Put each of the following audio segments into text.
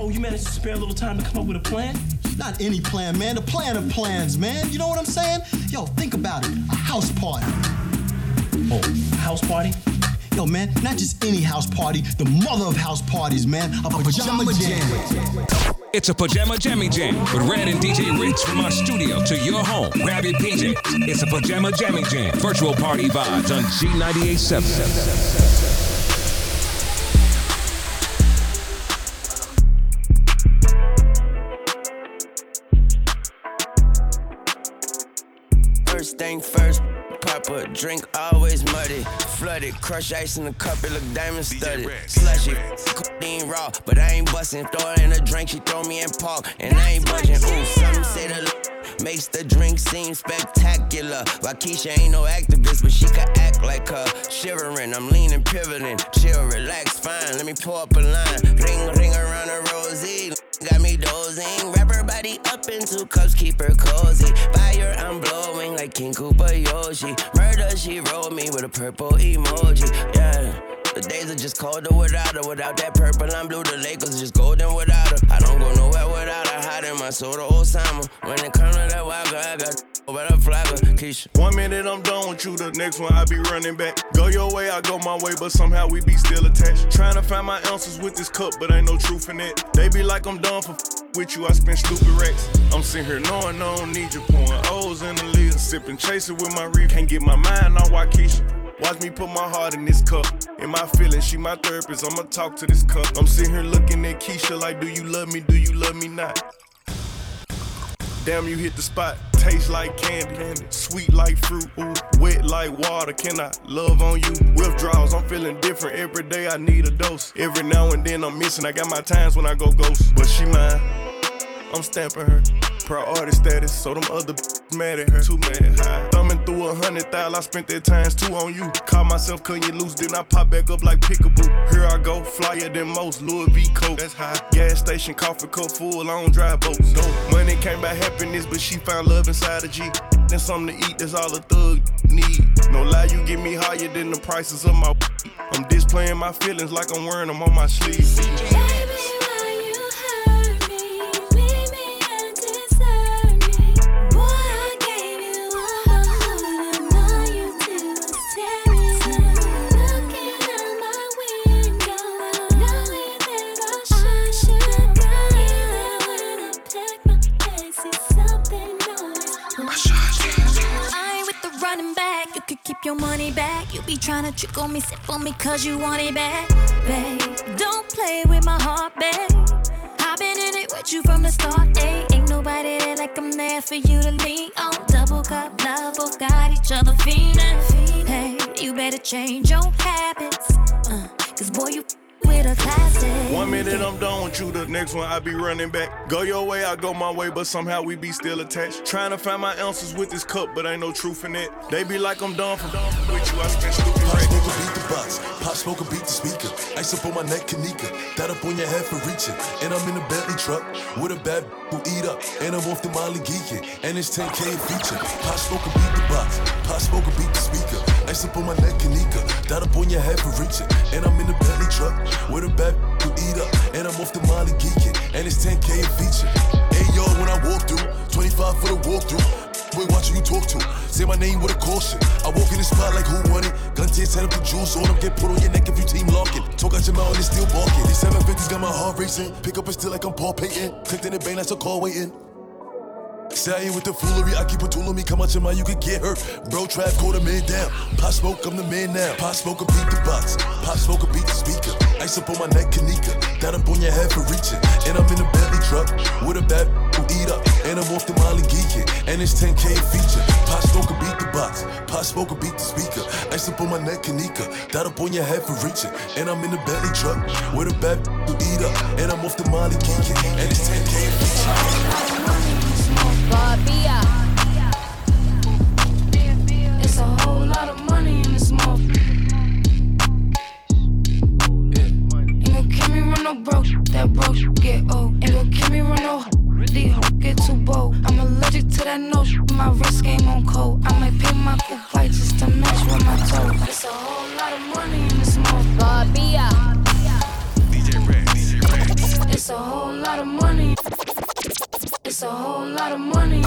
Oh, you managed to spare a little time to come up with a plan? Not any plan, man. The plan of plans, man. You know what I'm saying? Yo, think about it. A house party. Oh, house party? Yo, man, not just any house party, the mother of house parties, man. A, a pajama, pajama jam. jam. It's a pajama jammy jam with Red and DJ Rich from our studio to your home. Grab your PJs. It's a pajama jammy jam. Virtual party vibes on G987. Pop a drink, always muddy. Flooded, crush ice in the cup, it look diamond studded. Slushy, codeine raw, but I ain't bustin'. Throw it in a drink, she throw me in park, and I ain't budging. Ooh, some say the makes the drink seem spectacular. Keisha ain't no activist, but she could act like her. Shivering, I'm leaning, pivoting, chill, relax, fine. Let me pull up a line, ring, ring around a rosy. Got me dozing, wrap her body up in two cups, keep her cozy. Fire, I'm blowing like King Koopa Yoshi. Murder, she rolled me with a purple emoji. Yeah. The days are just colder without her. Without that purple, I'm blue. The Lakers just golden without her. I don't go nowhere without her. Hiding my to Osama. When it comes to that wild girl, I got better flagger. Keisha. One minute I'm done with you, the next one I be running back. Go your way, I go my way, but somehow we be still attached. Trying to find my answers with this cup, but ain't no truth in it. They be like I'm done for with you, I spend stupid racks. I'm sitting here knowing I don't need you, pouring O's in the lid, sipping, chasing with my reef. Can't get my mind on Waukesha. Watch me put my heart in this cup. In my feelings, she my therapist. I'ma talk to this cup. I'm sitting here looking at Keisha like, do you love me? Do you love me not? Damn, you hit the spot. Taste like candy, sweet like fruit, ooh, wet like water. Can I love on you? Withdrawals, I'm feeling different every day. I need a dose. Every now and then I'm missing. I got my times when I go ghost, but she mine. I'm stamping her. Priority status, so them other mad at her. Too mad high. Thumbing a hundred thousand, I spent that times two on you. Caught myself cutting you loose, then I pop back up like pickaboo. Here I go, flyer than most, Louis V. Coke. That's high. Gas station, coffee cup full, on drive boats. No money came by happiness, but she found love inside a G. Then something to eat, that's all a thug need. No lie, you get me higher than the prices of my. I'm displaying my feelings like I'm wearing them on my sleeve. Your money back. You be trying to trick on me, sip on me, cause you want it back. Babe, don't play with my heart, babe. I've been in it with you from the start, ayy. Ain't nobody there like I'm there for you to lean on. Double cup love, both got each other feeling. Hey, you better change your habits. Uh, Cause boy, you with a classic. One minute I'm done with you, the next one I be running back. Go your way, I go my way, but somehow we be still attached. Trying to find my answers with this cup, but ain't no truth in it. They be like I'm done for with you, I spend stupid Pop smoke beat the box, pop smoke beat the speaker. Ice up on my neck, Kanika. That up on your head for reaching. And I'm in a Bentley truck with a bad who eat up. And I'm off the Molly geeking. And it's 10K feature. Pop smoke beat the box, pop smoke beat the speaker. Ice up on my neck, Kanika. That up on your head for reaching. And I'm in a Bentley truck with a bad to eat up. And I'm off the Molly geeking. And it's 10K feature. Hey yo, when I walk through, 25 for the walkthrough. Boy, watch who you talk to. Say my name with a caution. I walk in the spot like who won it. Gun taste, set up the juice on them. Get put on your neck if you team locking. Talk out your mouth and still barking. These 750s got my heart racing. Pick up a still like I'm Paul Payton. Clicked in the bank, that's a call waiting. I with the foolery, I keep a tool on me, come out your mind, you can get hurt. Bro, trap, quarter man down. Pop smoke, I'm the man now. Pop smoke, beat the box. Pop smoke, beat the speaker. Ice up on my neck, Kanika. That up on your head for reaching. And I'm in a Bentley truck with a bad who eat up. And I'm off the Molly geeking. And it's 10K feature. Pop smoke, beat the box. Pop smoke, beat the speaker. Ice up on my neck, Kanika. That up on your head for reaching. And I'm in a Bentley truck with a bad who eat up. And I'm off the Molly geeking. And it's 10K feature. That broke get old. Ain't gon' kill me run no these get too bold. I'm allergic to that nose, my wrist game on cold. I might pay my cool white just to match with my toes. It's a whole lot of money in this mouth. Barbia. DJ Red, DJ Red. It's a whole lot of money. It's a whole lot of money.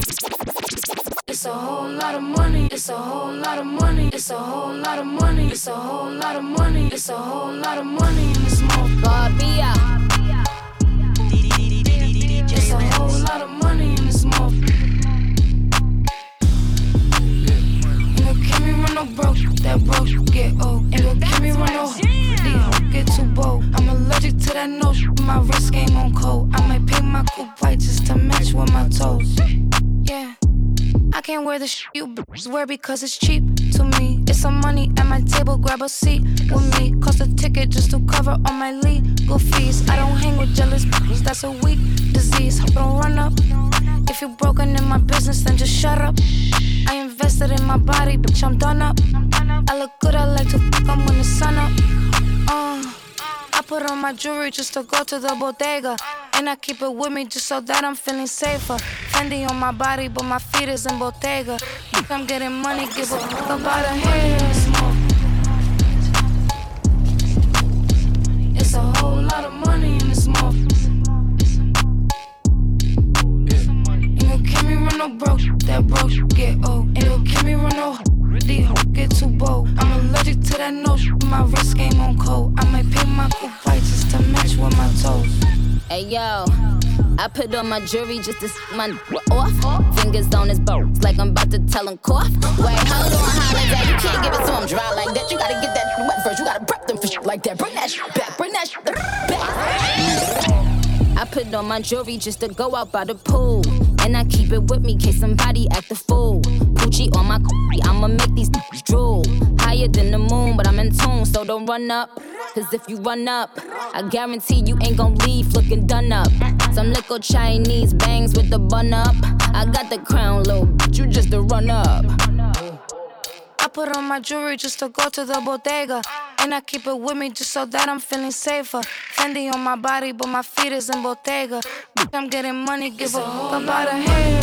It's a whole lot of money. It's a whole lot of money. It's a whole lot of money. It's a whole lot of money. It's a whole lot of money in this motherfucker. Barbia. Lot of money in this motherfucker. Gon' keep me run no broke. That broke get old. Gon' keep me run no get too bold. I'm allergic to that nose. My wrist game on cold. I might paint my coupe white just to match with my toes. Yeah. I can't wear the sh you wear because it's cheap to me. It's some money at my table, grab a seat with me. Cost a ticket just to cover all my legal fees. I don't hang with jealous b- that's a weak disease. Don't run up. If you're broken in my business, then just shut up. I invested in my body, bitch, I'm done up. I look good, I like to fuck, I'm when the sun up. Uh, I put on my jewelry just to go to the bodega. And I keep it with me just so that I'm feeling safer. Fendi on my body, but my feet is in Bottega. Think I'm getting money, give a fuck about a hair. It's a whole lot of money in this motherfucker. Ain't gon' keep me run no broke, that broke get old. Ain't gon' keep me run no hoes get too bold. I'm allergic to that nose, my wrist game on cold. I might paint my coupe white just to match with my toes. Hey yo, I put on my jewelry just to see my off. Fingers on his bones, like I'm about to tell him cough. Wait, hold on, holiday, you can't give it to him dry like that. You gotta get that wet first. You gotta prep them for shit like that. Bring that shit back, bring that shit back. Put on my jewelry just to go out by the pool. And I keep it with me case somebody act a fool. Gucci on my coochie, I'ma make these drool. Higher than the moon, but I'm in tune, so don't run up. Cause if you run up, I guarantee you ain't gon' leave looking done up. Some little Chinese bangs with the bun up. I got the crown, little bitch, you just a run up. I put on my jewelry just to go to the bodega. And I keep it with me just so that I'm feeling safer. Fendi on my body, but my feet is in Bottega. I'm getting money, give a fuck about a hair.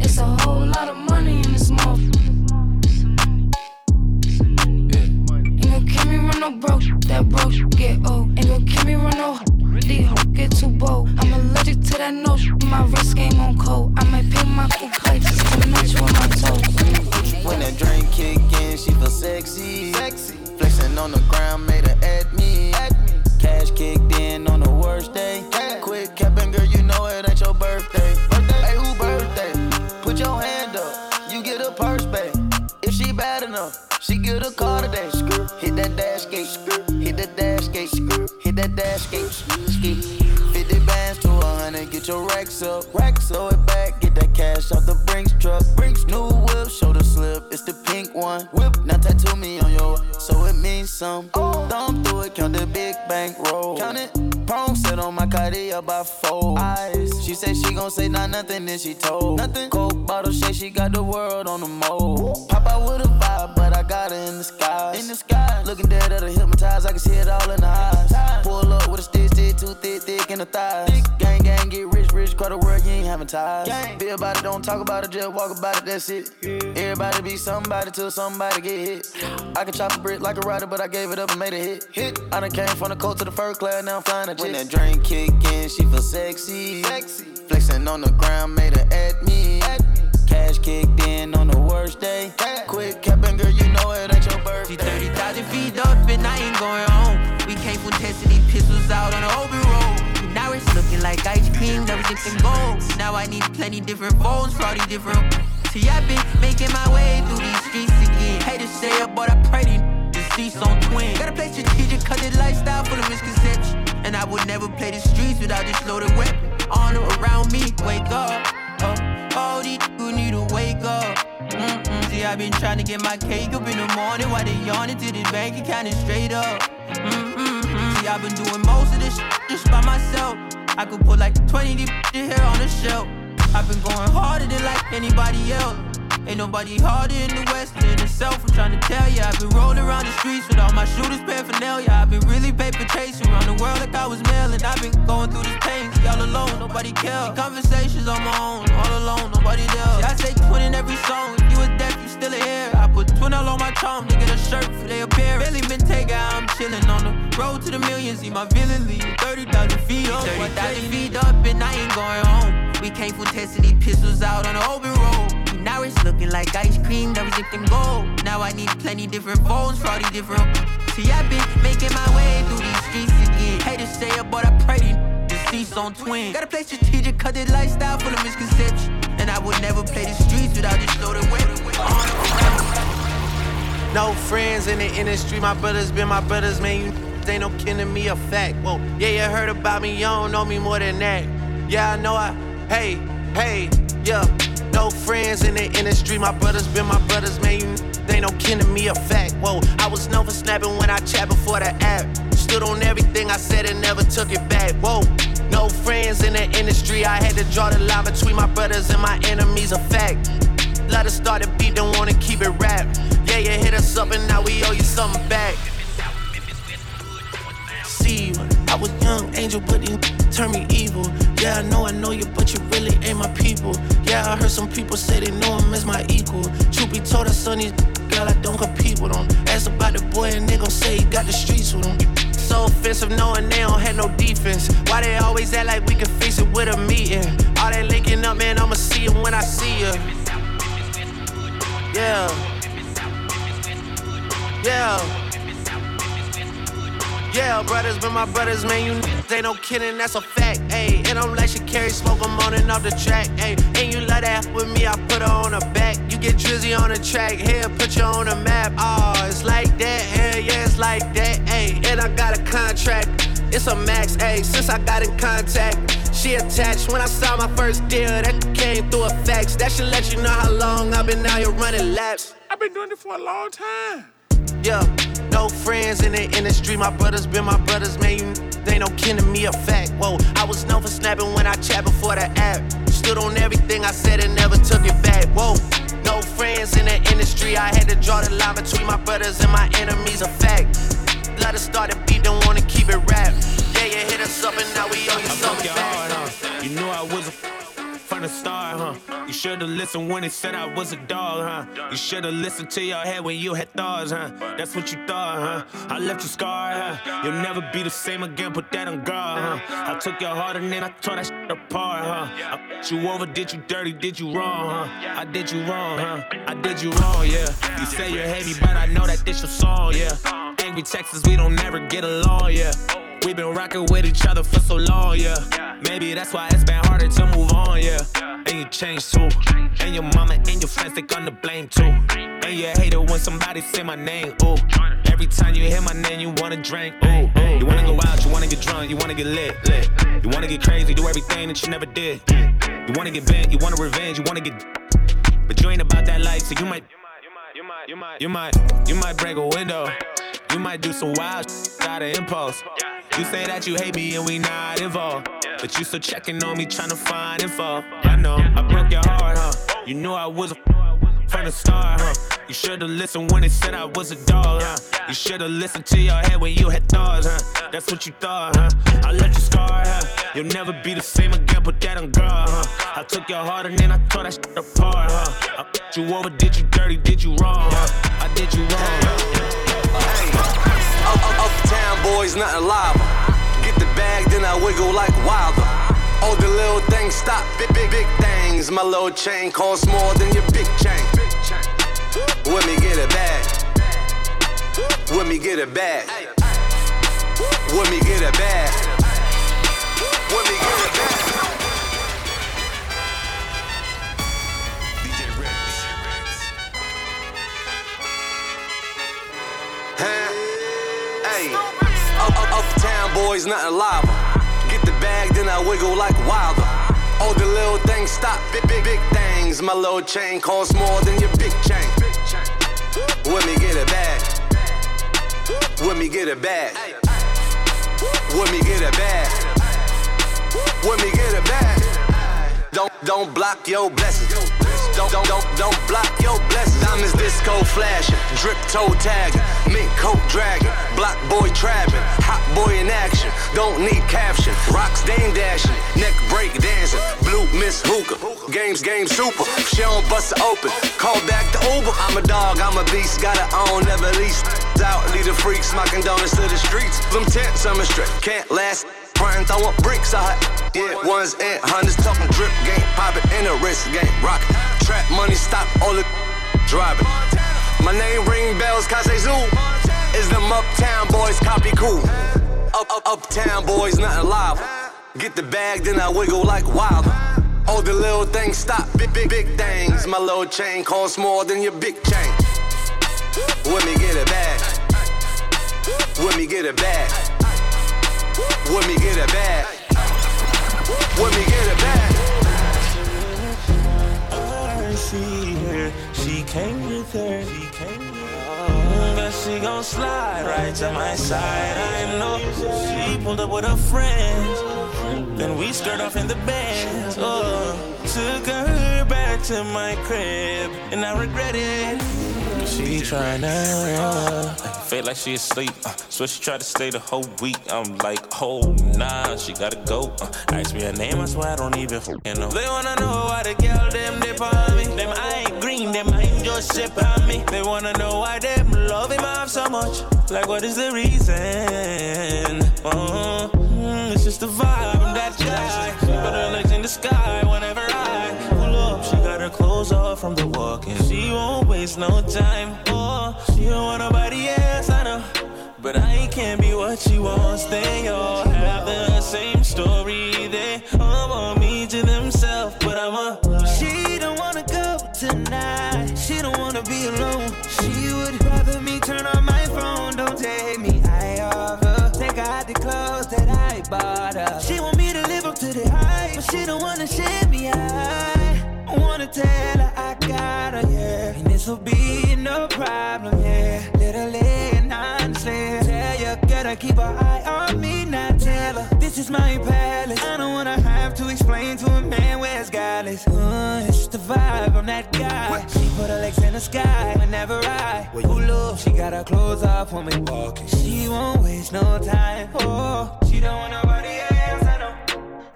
It's a whole lot of money in this motherfucker. Ain't gon' keep me run no broke, that broke get old. Ain't gon' keep me run no these hoes get too bold. I'm allergic to that nose, my wrist game on cold. I might paint my coupe white just to match with my toes. When that drink kick in, she feel sexy. sexy. Flexing on the ground, made her at me. Cash kicked in on the worst day. Quick capping, girl, you know it ain't your birthday. Birthday, Hey, who birthday? Put your hand up, you get a purse back. If she bad enough, she get a car today. Hit that dash gate, hit that dash gate, hit that dash gate. Ski. 50 bands to a hundred, get your racks up. Racks throw some. Thumb through it, count the big bank roll. Count it. Prong set on my Cartier by four eyes. She said she gon' say not nothing, then she told. Nothing. Coke bottle shake, she got the world on the mold. Pop out with a vibe, got her in the sky. In the sky. Looking dead at her hypnotized, I can see it all in the eyes. Pull up with a stick, stick, too thick, thick in the thighs. Gang, gang, get rich, rich, cry the world, you ain't having ties. Be about it, don't talk about it, just walk about it, that's it. Everybody be somebody till somebody get hit. I can chop a brick like a rider, but I gave it up and made a hit. Hit. I done came from the coast to the fur class, now I'm flying a jet. When that drink kick in, she feel sexy. sexy. Flexing on the ground, made her at me. Cash kicked in on the worst day. Quick capping, girl, you know it ain't your birthday. She 30,000 feet up and I ain't going home. We came from testing these pistols out on the open road. Now it's looking like ice cream, never get them gold. Now I need plenty different phones for all these different. See, I've been making my way through these streets again. Hate to say it, but I pray these deceased on twin. Gotta play strategic, cause this lifestyle full of misconception. And I would never play the streets without this loaded weapon. Honor around me, wake up. Uh, all these Mm-mm. See, I've been trying to get my cake up in the morning while they yawning to this bank account is straight up. Mm-mm-mm. See, I've been doing most of this shit just by myself. I could put like 20 deep here on the shelf. I've been going harder than like anybody else. Ain't nobody harder in the West than South. I'm trying to tell ya. I've been rolling around the streets with all my shooters paraphernalia. I've been really paper chasing around the world like I was mailing. I've been going through this pain, see all alone, nobody cares. Conversations on my own, all alone, nobody there. See, I say twin in every song. If you was deaf, you still here. I put twin all on my charm to get a shirt for they appear. Really been taken, I'm chillin' on the road to the millions. See my villain leave 30,000 feet up. 30,000 feet up, and I ain't going home. We came from testing these pistols out on the open road. Now it's looking like ice cream, never zipped in gold. Now I need plenty different phones for all these different. See, I've been making my way through these streets again. Hate to say it, but I pray to deceased on twin. Gotta play strategic, cut this lifestyle full of misconception. And I would never play the streets without this loaded weapon. No friends in the industry, my brothers been my brothers, man. You ain't no to me, a fact. Whoa, yeah, you heard about me, you don't know me more than that. Yeah, I know I, hey, hey, yeah. No friends in the industry, my brothers been my brothers, man. You ain't no kin to me, a fact. Whoa, I was known for snapping when I chat before the app. Stood on everything I said and never took it back. Whoa, no friends in the industry, I had to draw the line between my brothers and my enemies, a fact. Let us start a beat, don't wanna keep it rap. Yeah, you hit us up and now we owe you something back. I was young angel, but you turned me evil. Yeah, I know I know you, but you really ain't my people. Yeah, I heard some people say they know him as my equal. Truth be told, I son these girl, I don't compete with them. Ask about the boy and they gon' say he got the streets with him. So offensive knowing they don't have no defense. Why they always act like we can fix it with a meeting? All they linking up, man, I'ma see you when I see you. Yeah. Yeah. Yeah, brothers been my brothers, man. You ain't no kidding, that's a fact. Ayy, and I'm like she carry smoke, I'm on and off the track. Ayy, and you let that with me, I put her on the back. You get Drizzy on the track, here, put you on the map. Oh, it's like that, hell yeah, it's like that. Ayy, and I got a contract. It's a max, ayy, since I got in contact. She attached when I saw my first deal, that came through a fax. That should let you know how long I've been out here running laps. I've been doing it for a long time. Yeah, no friends in the industry. My brothers been my brothers, man. You ain't no kin to me, a fact. Whoa, I was known for snapping when I chat before the app. Stood on everything I said and never took it back. Whoa, no friends in the industry. I had to draw the line between my brothers and my enemies, a fact. Let us start a beat, don't wanna keep it rap. Yeah, you hit us up and now we owe you something back. Hard, huh? You knew I was a huh? You should've listened when it said I was a dog, huh? You should've listened to your head when you had thoughts, huh? That's what you thought, huh? I left you scarred, huh? You'll never be the same again, put that on guard, huh? I took your heart and then I tore that shit apart, huh? I put you over, did you dirty, did you wrong, huh? I did you wrong, huh? I did you wrong, yeah. You say you hate me, but I know that this your song, yeah. Angry Texas, we don't never get along, yeah. We've been rocking with each other for so long, yeah. Maybe that's why it's been harder to move on, yeah. And you changed too. And your mama and your friends, they gonna blame too. And you hate it when somebody say my name, ooh. Every time you hear my name, you wanna drink, ooh. ooh. You wanna go out, you wanna get drunk, you wanna get lit, lit. You wanna get crazy, do everything that you never did. You wanna get bent, you wanna revenge, you wanna get. But you ain't about that life, so you might. you might. You might, you might, you might break a window. You might do some wild shit out of impulse. You say that you hate me and we not involved. But you still checking on me, trying to find info. I know, I broke your heart, huh? You knew I was a from the start, huh? You should've listened when they said I was a dog, huh? You should've listened to your head when you had thoughts, huh? That's what you thought, huh? I left you scarred, huh? You'll never be the same again, put that on guard, huh? I took your heart and then I tore that shit apart, huh? I put you over, did you dirty, did you wrong, huh? I did you wrong, Up, up, uptown boys, nothing live. Get the bag, then I wiggle like Wilder. All the little things stop, big, big, big things. My little chain costs more than your big chain. Let me get it back. Let me get it back. Let me get it back. Boys, nothing live. Get the bag, then I wiggle like Wilder. All the little things stop, big, big, big things. My little chain costs more than your big chain. Let me get it back. Let me get it back. Let me get it back. Let me get it back. Don't don't block your blessings. Don't don't don't don't block your blessings. Diamonds disco flashing, drip toe tagging, mink coat dragging, block boy trapping, hot boy in action. Don't need caption. Rocks dame dashing. Neck break dancing. Blue miss hookah. Games, game super. She don't bust it open. Call back the Uber. I'm a dog, I'm a beast. Gotta own, never lease. Out, lead the freaks. Smocking donuts to the streets. Them tents, I'm a strip. Can't last. Frontin', throwin' bricks out. Yeah, ones and hundreds. Talking drip game. Pop it in a wrist game. Rock. Trap money, stop all the driving. My name ring bells, Kase Zoo. Is them uptown boys copy cool? Up, up, uptown boys, nothing live. Get the bag, then I wiggle like wild. All the little things stop, big, big, big things. My little chain costs more than your big chain. When me get it bag. When me get it bag. When me get it bag. When me get it bag. See her, she came with her, she came with her. But she gon' slide right to my side. I know she pulled up with her friends. Then we skirt off in the bed. Oh, took her back to my crib, and I regret it. She tryna uh, feel like she asleep. Uh, so she tried to stay the whole week. I'm like, oh nah, she gotta go. Uh, ask me her name, I swear I don't even know. They wanna know why the girl them dip on me. Them I ain't green, them I ain't just ship on me. They wanna know why them love him off so much. Like what is the reason? Uh, mm, it's just the vibe. I'm that guy. Put her legs in the sky whenever I clothes off from the walking. She won't waste no time. Oh, she don't want nobody else, I know. But I can't be what she wants. They all have the same sky whenever I pull up. She got her clothes off when we walking. She won't waste no time. Oh, she don't want nobody else, I know.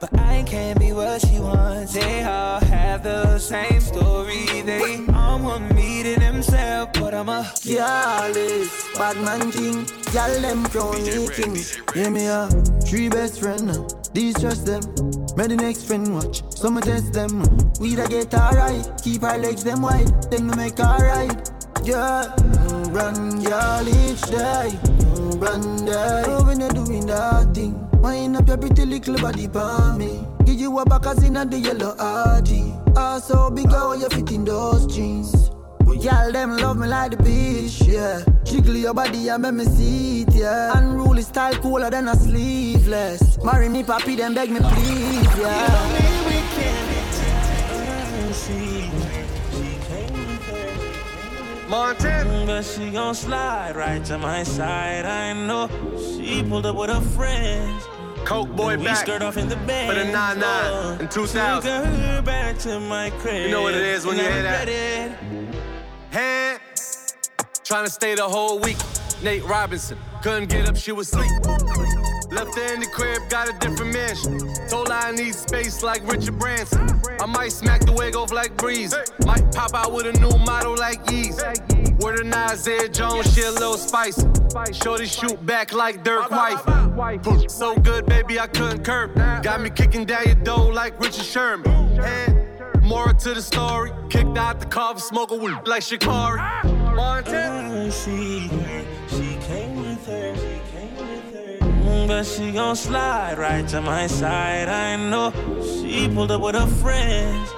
But I can't be what she wants. They all have the same story. They all want me to themselves, but I'm a Careless, bad man thing. Y'all them crown me king. Hear me up, three best friend now. These trust them. May the next friend watch. Some test them. We da get alright. Keep our legs them wide. Then we make alright. Yeah, run, y'all each day. Run, day. Oh, when you're doing that thing. Wind up your pretty little body for me. Give you a back as in the yellow RG. Also, ah, big how you fit in those jeans. But y'all them love me like the beach, yeah. Jiggle your body and make me see it, yeah. Unruly style cooler than a sleeveless. Marry me, papi, then beg me please, yeah. Montana. But she gon' slide right to my side. I know she pulled up with her friends. Coke boy we back skirt off in the bed. for the 9-9 in 2000. Took her back to my crib. You know what it is when and you I hear that. Regret Trying to stay the whole week. Nate Robinson. Couldn't get up, she was asleep. Left her in the crib, got a different mansion. Told her I need space like Richard Branson. I might smack the wig off like Breeze. Might pop out with a new model like Yeez. Word of Isaiah Jones, she a little spicy. Shorty shoot back like Dirk Wife. So good, baby, I couldn't curb. Got me kicking down your door like Richard Sherman. More to the story. Kicked out the car for smoking weed like Sha'Carri. Montana. She came with her, she came with her. But she gon' slide right to my side. I know she pulled up with her friends.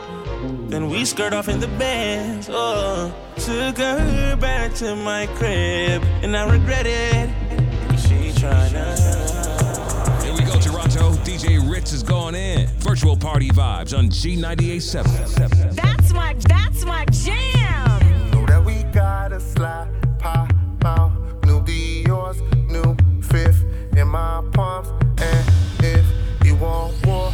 Then we skirt off in the Benz. Oh, took her back to my crib, and I regret it. She tryna. DJ Ritz is going in. Virtual party vibes on G98.7. That's my, that's my jam. Know that we gotta slide, pop out. New Dior's, new fifth in my palms. And if you want war,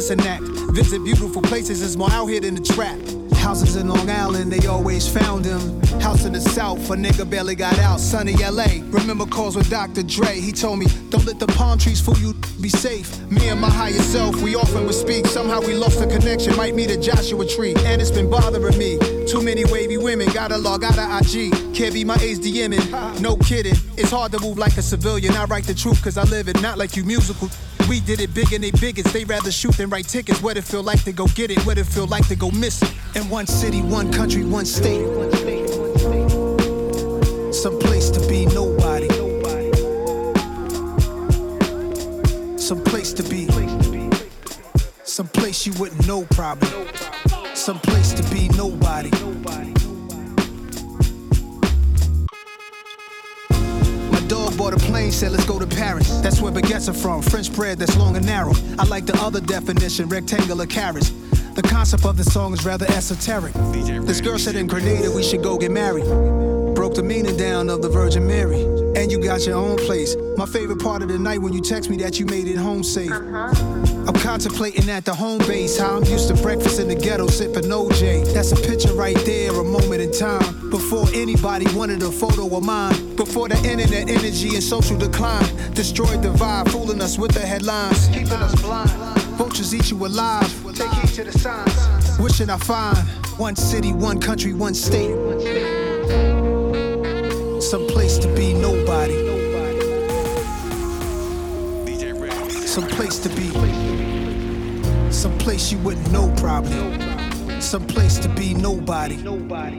Visit beautiful places, it's more out here than the trap. Houses in Long Island, they always found him. House in the South, a nigga barely got out. Sunny LA, remember calls with Dr. Dre. He told me, don't let the palm trees fool you, be safe. Me and my higher self, we often would speak. Somehow we lost the connection, might meet a Joshua tree. And it's been bothering me. Too many wavy women, gotta log out of IG. Can't be my age DMing, no kidding. It's hard to move like a civilian. I write the truth cause I live it, not like you musical. We did it big and they bigots. They rather shoot than write tickets. What it feel like to go get it? What it feel like to go miss it? In one city, one country, one state. Some place to be nobody. Some place to be. Some place you wouldn't know probably. Some place to be nobody. My dog bought a plane, said let's go to Paris. That's where baguettes are from. French bread that's long and narrow. I like the other definition, rectangular carrots. The concept of the song is rather esoteric. This girl said in Grenada we should go get married. Broke the meaning down of the Virgin Mary. And you got your own place. My favorite part of the night when you text me that you made it home safe. Uh-huh. I'm contemplating at the home base how I'm used to breakfast in the ghetto sipping OJ. That's a picture right there, a moment in time. Before anybody wanted a photo of mine. Before the internet energy and social decline destroyed the vibe, fooling us with the headlines, keeping us blind. Vultures eat you alive. Take heed to the signs. Wishing I find one city, one country, one state. Some place to be nobody. Some place to be. Some place you wouldn't know probably. Some place to be nobody. nobody.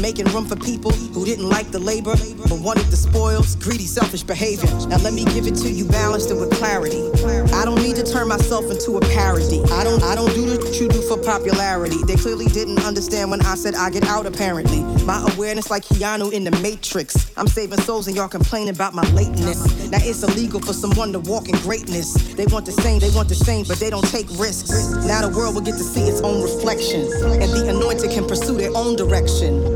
Making room for people who didn't like the labor but wanted the spoils, greedy, selfish behavior. Now let me give it to you balanced and with clarity. I don't need to turn myself into a parody. I don't I don't do what you do for popularity. They clearly didn't understand when I said I get out apparently. My awareness like Keanu in the Matrix. I'm saving souls and y'all complaining about my lateness. Now it's illegal for someone to walk in greatness. They want the same, they want the same, but they don't take risks. Now the world will get to see its own reflection. And the anointed can pursue their own direction.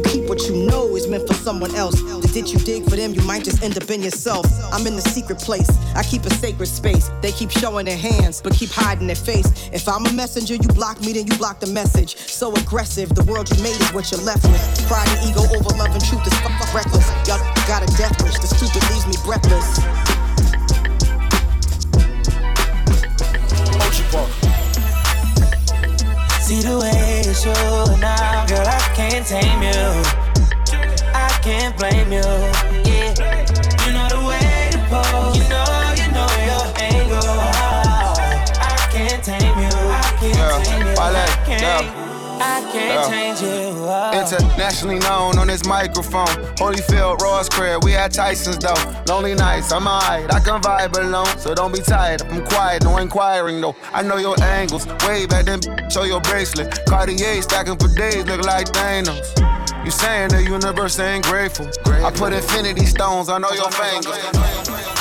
what you know is meant for someone else. The ditch you dig for them, you might just end up in yourself. I'm in the secret place, I keep a sacred space. They keep showing their hands, but keep hiding their face. If I'm a messenger, you block me, then you block the message. So aggressive, the world you made is what you're left with. Pride and ego over love and truth is reckless. Y'all got a death wish, the stupid leaves me breathless. See the way it's you now, girl, I can't tame you. I can't blame you. Yeah, you know the way to pose. You know, you know your angle. I can't tame you. I can't Yeah, tame you. I can't. yeah. I can't Yeah. change you. Oh. Internationally known on this microphone. Holyfield, Ross Crab, we at Tyson's though. Lonely nights, I'm alright, I can vibe alone. So don't be tired, I'm quiet, no inquiring though. I know your angles, way back then, show your bracelet. Cartier stacking for days, look like Thanos. You saying the universe ain't grateful. I put infinity stones on all your fingers.